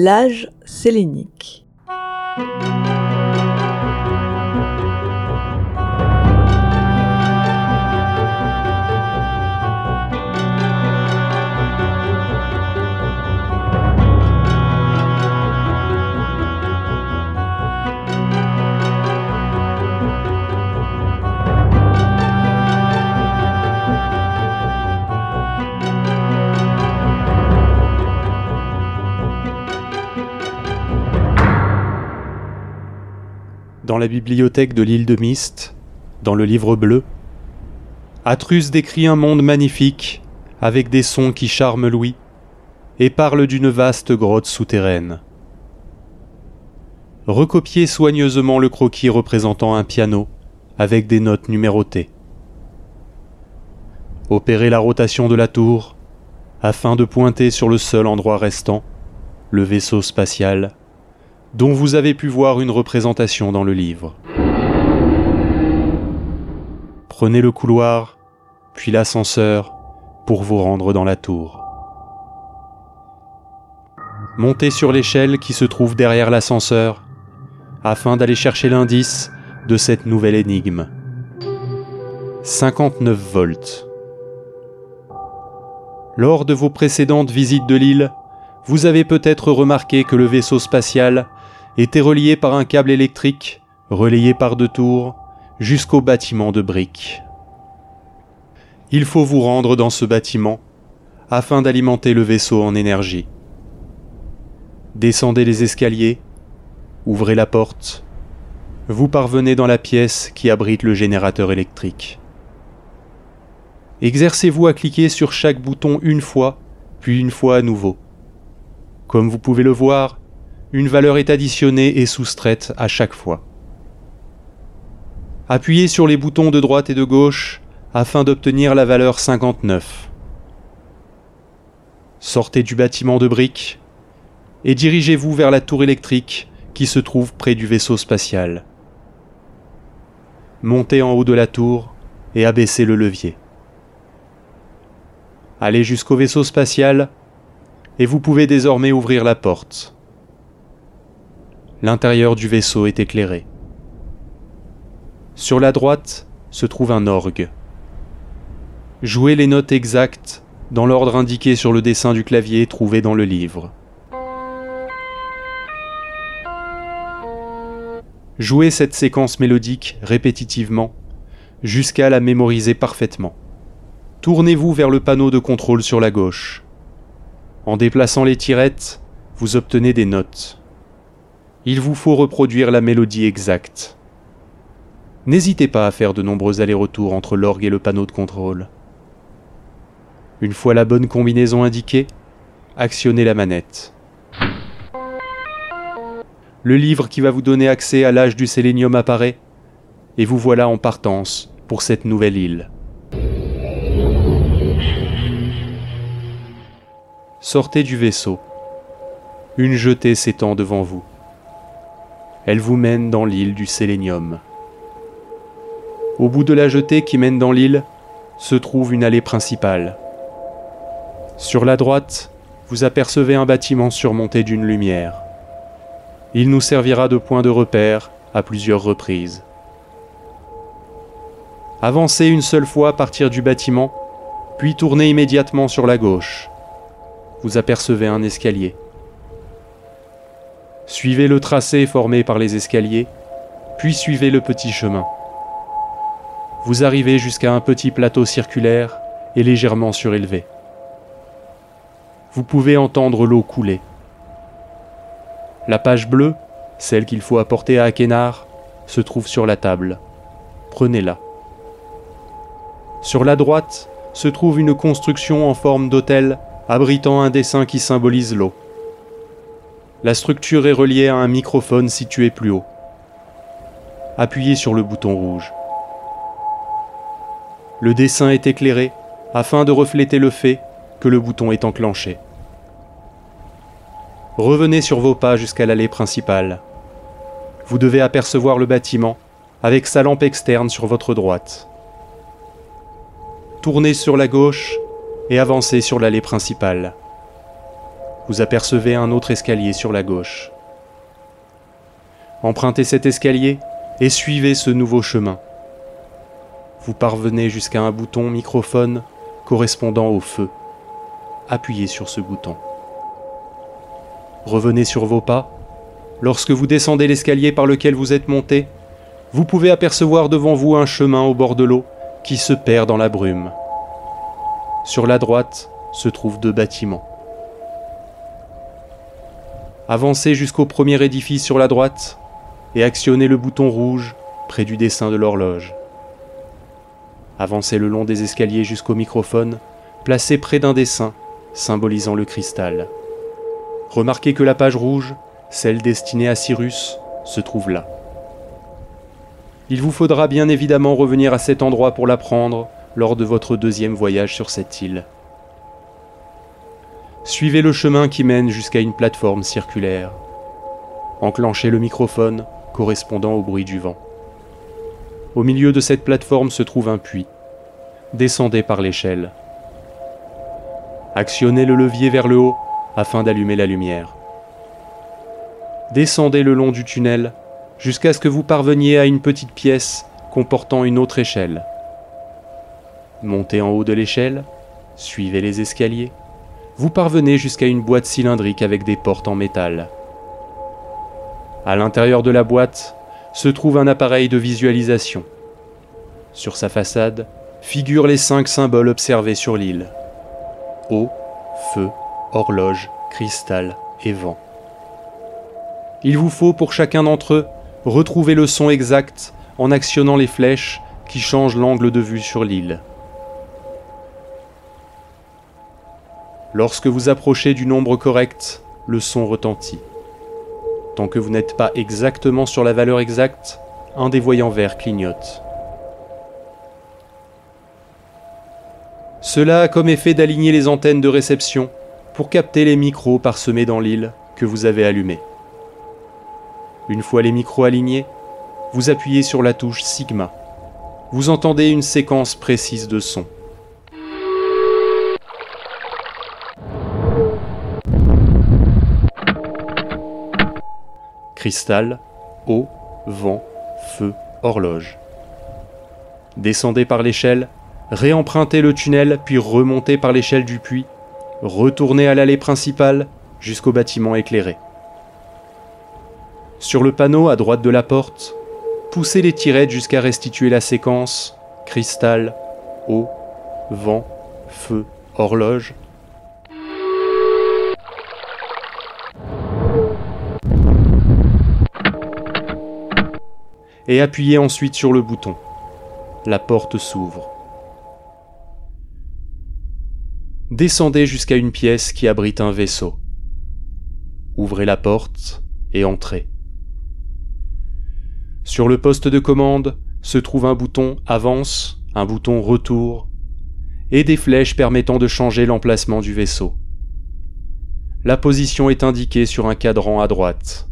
L'âge sélénique. Dans la bibliothèque de l'île de Mist, dans le livre bleu, Atrus décrit un monde magnifique, avec des sons qui charment l'ouïe, et parle d'une vaste grotte souterraine. Recopiez soigneusement le croquis représentant un piano, avec des notes numérotées. Opérez la rotation de la tour, afin de pointer sur le seul endroit restant, le vaisseau spatial, dont vous avez pu voir une représentation dans le livre. Prenez le couloir, puis l'ascenseur, pour vous rendre dans la tour. Montez sur l'échelle qui se trouve derrière l'ascenseur, afin d'aller chercher l'indice de cette nouvelle énigme. 59 volts. Lors de vos précédentes visites de l'île, vous avez peut-être remarqué que le vaisseau spatial était relié par un câble électrique, relayé par deux tours, jusqu'au bâtiment de briques. Il faut vous rendre dans ce bâtiment afin d'alimenter le vaisseau en énergie. Descendez les escaliers, ouvrez la porte, vous parvenez dans la pièce qui abrite le générateur électrique. Exercez-vous à cliquer sur chaque bouton une fois, puis une fois à nouveau. Comme vous pouvez le voir, une valeur est additionnée et soustraite à chaque fois. Appuyez sur les boutons de droite et de gauche afin d'obtenir la valeur 59. Sortez du bâtiment de briques et dirigez-vous vers la tour électrique qui se trouve près du vaisseau spatial. Montez en haut de la tour et abaissez le levier. Allez jusqu'au vaisseau spatial et vous pouvez désormais ouvrir la porte. L'intérieur du vaisseau est éclairé. Sur la droite se trouve un orgue. Jouez les notes exactes dans l'ordre indiqué sur le dessin du clavier trouvé dans le livre. Jouez cette séquence mélodique répétitivement jusqu'à la mémoriser parfaitement. Tournez-vous vers le panneau de contrôle sur la gauche. En déplaçant les tirettes, vous obtenez des notes. Il vous faut reproduire la mélodie exacte. N'hésitez pas à faire de nombreux allers-retours entre l'orgue et le panneau de contrôle. Une fois la bonne combinaison indiquée, actionnez la manette. Le livre qui va vous donner accès à l'âge du sélénium apparaît, et vous voilà en partance pour cette nouvelle île. Sortez du vaisseau. Une jetée s'étend devant vous. Elle vous mène dans l'île du sélénium. Au bout de la jetée qui mène dans l'île se trouve une allée principale. Sur la droite, vous apercevez un bâtiment surmonté d'une lumière. Il nous servira de point de repère à plusieurs reprises. Avancez une seule fois à partir du bâtiment, puis tournez immédiatement sur la gauche. Vous apercevez un escalier. Suivez le tracé formé par les escaliers, puis suivez le petit chemin. Vous arrivez jusqu'à un petit plateau circulaire et légèrement surélevé. Vous pouvez entendre l'eau couler. La page bleue, celle qu'il faut apporter à Akenar, se trouve sur la table. Prenez-la. Sur la droite se trouve une construction en forme d'autel abritant un dessin qui symbolise l'eau. La structure est reliée à un microphone situé plus haut. Appuyez sur le bouton rouge. Le dessin est éclairé afin de refléter le fait que le bouton est enclenché. Revenez sur vos pas jusqu'à l'allée principale. Vous devez apercevoir le bâtiment avec sa lampe externe sur votre droite. Tournez sur la gauche et avancez sur l'allée principale. Vous apercevez un autre escalier sur la gauche. Empruntez cet escalier et suivez ce nouveau chemin. Vous parvenez jusqu'à un bouton microphone correspondant au feu. Appuyez sur ce bouton. Revenez sur vos pas. Lorsque vous descendez l'escalier par lequel vous êtes monté, vous pouvez apercevoir devant vous un chemin au bord de l'eau qui se perd dans la brume. Sur la droite se trouvent deux bâtiments. Avancez jusqu'au premier édifice sur la droite et actionnez le bouton rouge près du dessin de l'horloge. Avancez le long des escaliers jusqu'au microphone, placé près d'un dessin symbolisant le cristal. Remarquez que la page rouge, celle destinée à Cyrus, se trouve là. Il vous faudra bien évidemment revenir à cet endroit pour la prendre lors de votre deuxième voyage sur cette île. Suivez le chemin qui mène jusqu'à une plateforme circulaire. Enclenchez le microphone correspondant au bruit du vent. Au milieu de cette plateforme se trouve un puits. Descendez par l'échelle. Actionnez le levier vers le haut afin d'allumer la lumière. Descendez le long du tunnel jusqu'à ce que vous parveniez à une petite pièce comportant une autre échelle. Montez en haut de l'échelle, suivez les escaliers, vous parvenez jusqu'à une boîte cylindrique avec des portes en métal. À l'intérieur de la boîte se trouve un appareil de visualisation. Sur sa façade figurent les cinq symboles observés sur l'île. Eau, feu, horloge, cristal et vent. Il vous faut pour chacun d'entre eux retrouver le son exact en actionnant les flèches qui changent l'angle de vue sur l'île. Lorsque vous approchez du nombre correct, le son retentit. Tant que vous n'êtes pas exactement sur la valeur exacte, un des voyants verts clignote. Cela a comme effet d'aligner les antennes de réception pour capter les micros parsemés dans l'île que vous avez allumés. Une fois les micros alignés, vous appuyez sur la touche Sigma. Vous entendez une séquence précise de sons. Cristal, eau, vent, feu, horloge. Descendez par l'échelle, réempruntez le tunnel, puis remontez par l'échelle du puits, retournez à l'allée principale jusqu'au bâtiment éclairé. Sur le panneau à droite de la porte, poussez les tirettes jusqu'à restituer la séquence cristal, eau, vent, feu, horloge et appuyez ensuite sur le bouton. La porte s'ouvre. Descendez jusqu'à une pièce qui abrite un vaisseau. Ouvrez la porte et entrez. Sur le poste de commande se trouve un bouton Avance, un bouton Retour et des flèches permettant de changer l'emplacement du vaisseau. La position est indiquée sur un cadran à droite.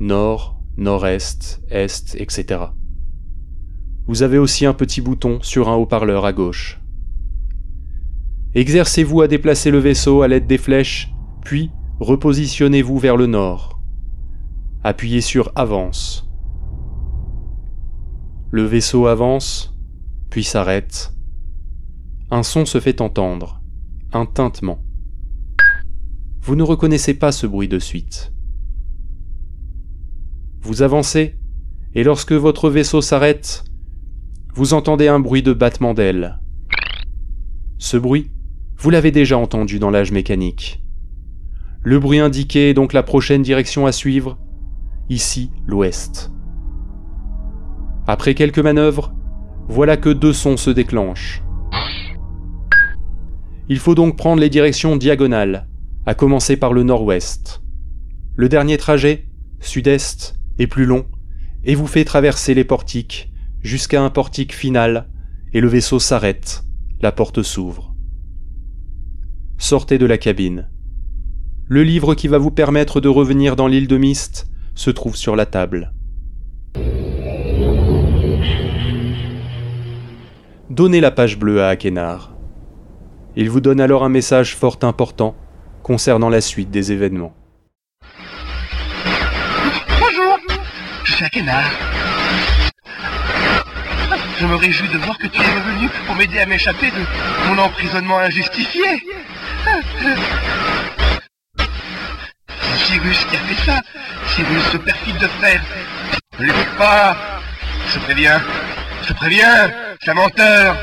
Nord, nord-est, est, etc. Vous avez aussi un petit bouton sur un haut-parleur à gauche. Exercez-vous à déplacer le vaisseau à l'aide des flèches, puis repositionnez-vous vers le nord. Appuyez sur Avance. Le vaisseau avance, puis s'arrête. Un son se fait entendre, un tintement. Vous ne reconnaissez pas ce bruit de suite. Vous avancez, et lorsque votre vaisseau s'arrête, vous entendez un bruit de battement d'ailes. Ce bruit, vous l'avez déjà entendu dans l'âge mécanique. Le bruit indiqué est donc la prochaine direction à suivre, ici l'ouest. Après quelques manœuvres, voilà que deux sons se déclenchent. Il faut donc prendre les directions diagonales, à commencer par le nord-ouest. Le dernier trajet, sud-est, est plus long, et vous fait traverser les portiques jusqu'à un portique final, et le vaisseau s'arrête, la porte s'ouvre. Sortez de la cabine. Le livre qui va vous permettre de revenir dans l'île de Mist se trouve sur la table. Donnez la page bleue à Akenar. Il vous donne alors un message fort important concernant la suite des événements. Akenar. Je me réjouis de voir que tu es revenu pour m'aider à m'échapper de mon emprisonnement injustifié. C'est Cyrus qui a fait ça. Cyrus, ce perfide de fer. Ne l'écoute pas. Je préviens. Je préviens. C'est un menteur.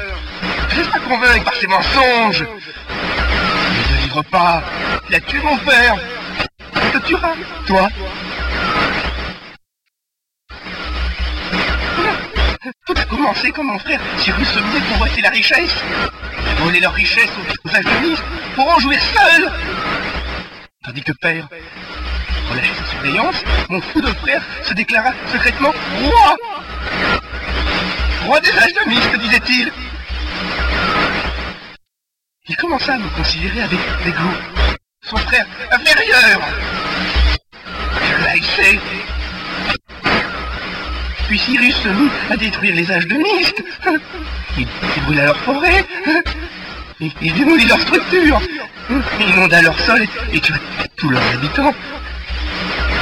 Je laisse pas convaincre par ses mensonges. Ne te livre pas. Il a tué mon père. Il te tuera, toi? Commencé quand mon frère Cyrus se met pour voter la richesse. Voler leur richesse aux, aux alchimistes pour en jouir seul. Tandis que père relâchait sa surveillance, mon fou de frère se déclara secrètement roi. Roi des alchimistes, disait-il. Il commença à me considérer avec dégoût. Son frère inférieur. Je l'haïssais. Cyrus se mit à détruire les âges de Myste. Il, il brûla leur forêt. Il, démolit leur structure. Il inonda leur sol et, et tous leurs habitants.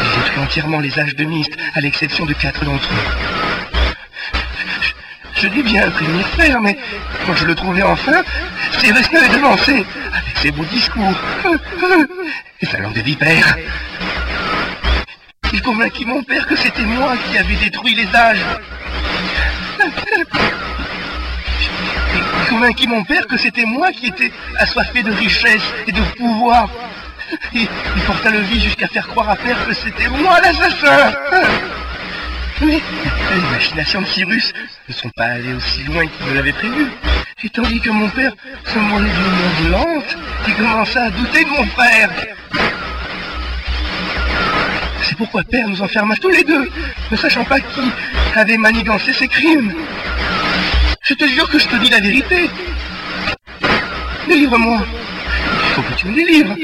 Il détruit entièrement les âges de Myste, à l'exception de quatre d'entre eux. Je, dis bien prévenir frère, mais quand je le trouvais enfin, Cyrus m'avait devancé avec ses beaux discours et sa langue de vipère. Il convainquit mon père que c'était moi qui avais détruit les âges. Il convainquit mon père que c'était moi qui étais assoiffé de richesse et de pouvoir. Il, il porta le vice jusqu'à faire croire à père que c'était moi l'assassin. Mais les machinations de Cyrus ne sont pas allées aussi loin qu'il me l'avait prévu. Et tandis que mon père se mourrait d'une lente, il commença à douter de mon frère. C'est pourquoi père nous enferma tous les deux, ne sachant pas qui avait manigancé ses crimes. Je te jure que je te dis la vérité. Délivre-moi. Il faut que tu me délivres.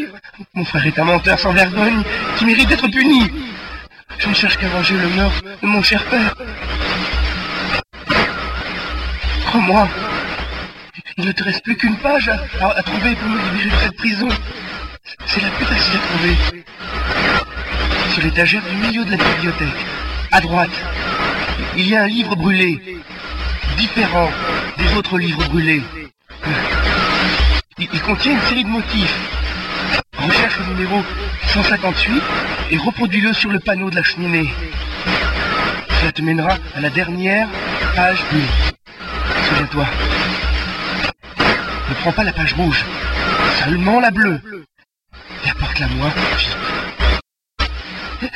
Mon frère est un menteur sans vergogne qui mérite d'être puni. Je ne cherche qu'à venger le meurtre de mon cher père. Crois-moi, il ne te reste plus qu'une page à trouver pour me libérer de cette prison. C'est la plus facile à trouver. Sur l'étagère du milieu de la bibliothèque, à droite, il y a un livre brûlé, différent des autres livres brûlés. Il, contient une série de motifs. Recherche le numéro 158 et reproduis-le sur le panneau de la cheminée. Cela te mènera à la dernière page bleue. Souviens-toi. Ne prends pas la page rouge, seulement la bleue. Et apporte-la moi.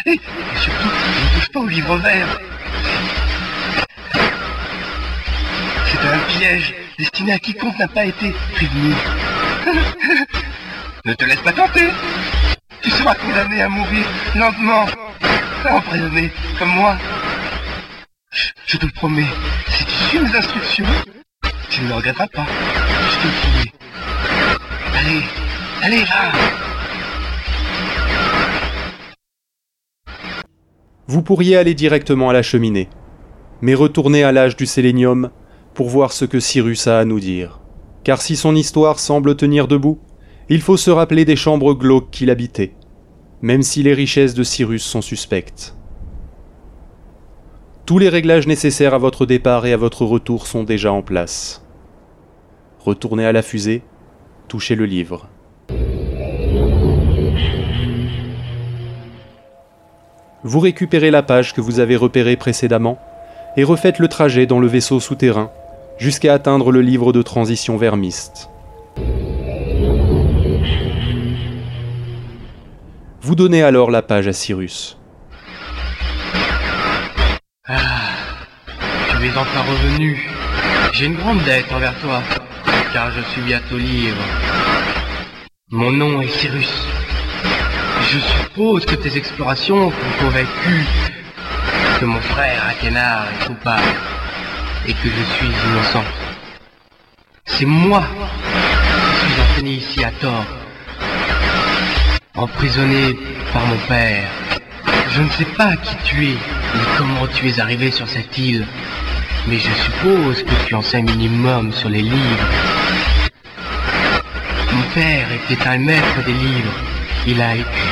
Et, surtout, ne touche pas au livre vert. C'est un piège destiné à quiconque n'a pas été prévenu. ne te laisse pas tenter. Tu seras condamné à mourir lentement, emprisonné comme moi. Je, je te le promets, si tu suis mes instructions, tu ne le regretteras pas. Je te le promets. Allez, allez, va. Vous pourriez aller directement à la cheminée, mais retournez à l'âge du sélénium pour voir ce que Cyrus a à nous dire. Car si son histoire semble tenir debout, il faut se rappeler des chambres glauques qu'il habitait, même si les richesses de Cyrus sont suspectes. Tous les réglages nécessaires à votre départ et à votre retour sont déjà en place. Retournez à la fusée, touchez le livre. Vous récupérez la page que vous avez repérée précédemment et refaites le trajet dans le vaisseau souterrain jusqu'à atteindre le livre de transition vers Myst. Vous donnez alors la page à Cyrus. Ah, tu es enfin revenu. J'ai une grande dette envers toi, car je suis bientôt libre. Mon nom est Cyrus. Je suppose que tes explorations t'ont convaincu que mon frère Akenar est coupable et que je suis innocent. C'est moi qui suis entraîné ici à tort, emprisonné par mon père. Je ne sais pas qui tu es ni comment tu es arrivé sur cette île, mais je suppose que tu en sais un minimum sur les livres. Mon père était un maître des livres. Il a écrit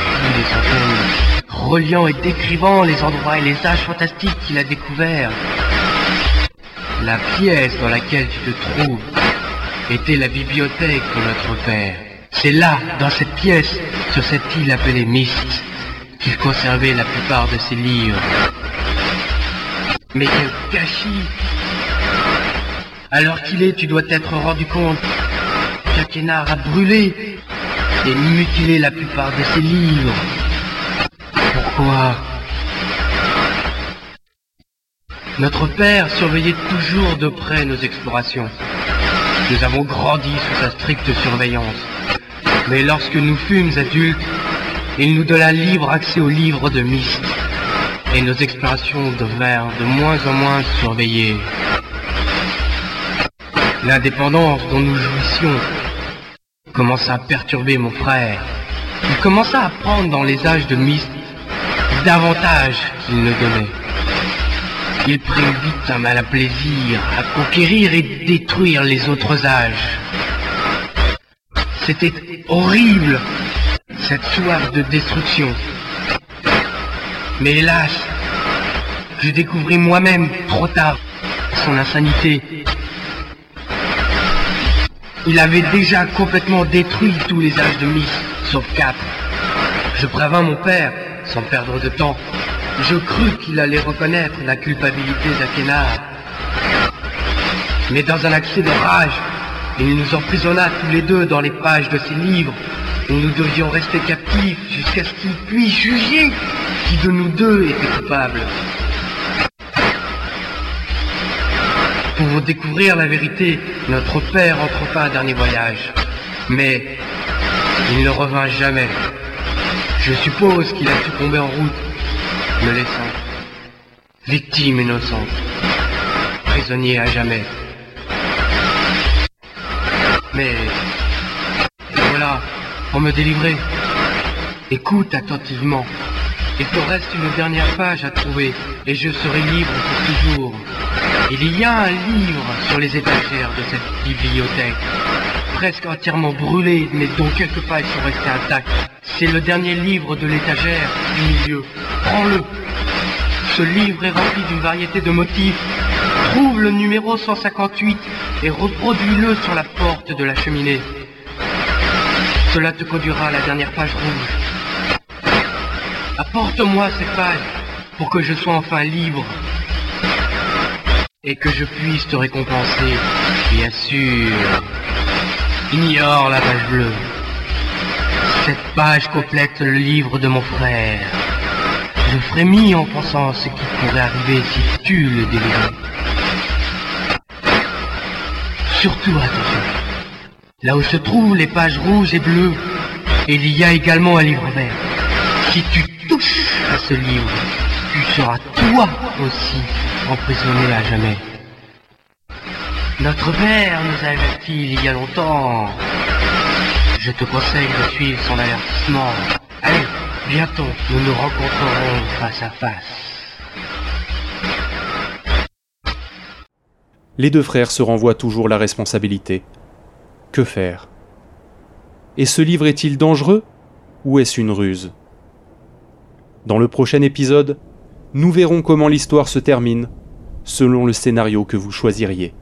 reliant et décrivant les endroits et les âges fantastiques qu'il a découverts. La pièce dans laquelle tu te trouves était la bibliothèque de notre père. C'est là, dans cette pièce, sur cette île appelée Mist, qu'il conservait la plupart de ses livres. Mais quel gâchis Alors qu'il est, tu dois t'être rendu compte qu'Akenar a brûlé et mutilé la plupart de ses livres. Pourquoi? Notre père surveillait toujours de près nos explorations. Nous avons grandi sous sa stricte surveillance. Mais lorsque nous fûmes adultes, il nous donna libre accès aux livres de Myst. Et nos explorations devinrent de moins en moins surveillées. L'indépendance dont nous jouissions commença à perturber mon frère. Il commença à prendre dans les âges de Myst davantage qu'il ne donnait. Il prit vite un malin plaisir à conquérir et détruire les autres âges. C'était horrible, cette soif de destruction. Mais hélas, je découvris moi-même trop tard son insanité. Il avait déjà complètement détruit tous les âges de Myst, sauf quatre. Je prévins mon père, sans perdre de temps. Je crus qu'il allait reconnaître la culpabilité d'Athénar. Mais dans un accès de rage, il nous emprisonna tous les deux dans les pages de ses livres, où nous devions rester captifs jusqu'à ce qu'il puisse juger qui de nous deux était coupable. Pour découvrir la vérité, notre père entreprint un dernier voyage. Mais il ne revint jamais. Je suppose qu'il a succombé en route, me laissant victime innocente, prisonnier à jamais. Mais voilà, pour me délivrer, écoute attentivement. Il te reste une dernière page à trouver et je serai libre pour toujours. Il y a un livre sur les étagères de cette bibliothèque, presque entièrement brûlé, mais dont quelques pages sont restées intactes. C'est le dernier livre de l'étagère du milieu. Prends-le. Ce livre est rempli d'une variété de motifs. Trouve le numéro 158 et reproduis-le sur la porte de la cheminée. Cela te conduira à la dernière page rouge. Apporte-moi cette page pour que je sois enfin libre et que je puisse te récompenser, bien sûr. Ignore la page bleue. Cette page complète le livre de mon frère. Je frémis en pensant à ce qui pourrait arriver si tu le délivrais. Surtout attention. Là où se trouvent les pages rouges et bleues, il y a également un livre vert. Si tu touches à ce livre, tu seras toi aussi emprisonné à jamais. Notre père nous a avertis il y a longtemps. Je te conseille de suivre son avertissement. Allez, bientôt, nous nous rencontrerons face à face. Les deux frères se renvoient toujours la responsabilité. Que faire? Et ce livre est-il dangereux ou est-ce une ruse? Dans le prochain épisode, nous verrons comment l'histoire se termine selon le scénario que vous choisiriez.